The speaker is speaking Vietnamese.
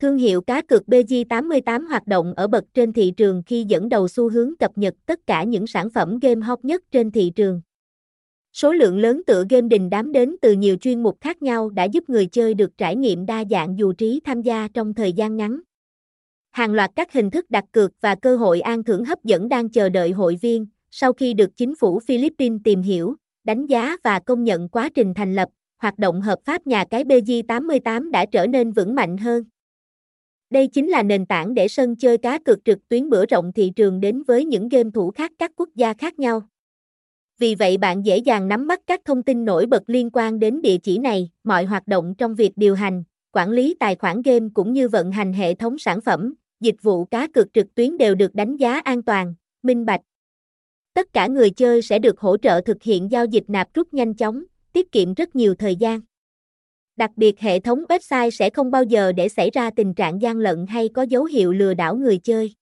Thương hiệu cá cược BG88 hoạt động ở bậc trên thị trường khi dẫn đầu xu hướng cập nhật tất cả những sản phẩm game hot nhất trên thị trường. Số lượng lớn tựa game đình đám đến từ nhiều chuyên mục khác nhau đã giúp người chơi được trải nghiệm đa dạng dù trí tham gia trong thời gian ngắn. Hàng loạt các hình thức đặt cược và cơ hội an thưởng hấp dẫn đang chờ đợi hội viên, sau khi được chính phủ Philippines tìm hiểu, đánh giá và công nhận quá trình thành lập, hoạt động hợp pháp nhà cái BG88 đã trở nên vững mạnh hơn. Đây chính là nền tảng để sân chơi cá cược trực tuyến mở rộng thị trường đến với những game thủ khác các quốc gia khác nhau. Vì vậy bạn dễ dàng nắm bắt các thông tin nổi bật liên quan đến địa chỉ này, mọi hoạt động trong việc điều hành, quản lý tài khoản game cũng như vận hành hệ thống sản phẩm, dịch vụ cá cược trực tuyến đều được đánh giá an toàn, minh bạch. Tất cả người chơi sẽ được hỗ trợ thực hiện giao dịch nạp rút nhanh chóng, tiết kiệm rất nhiều thời gian. Đặc biệt hệ thống website sẽ không bao giờ để xảy ra tình trạng gian lận hay có dấu hiệu lừa đảo người chơi.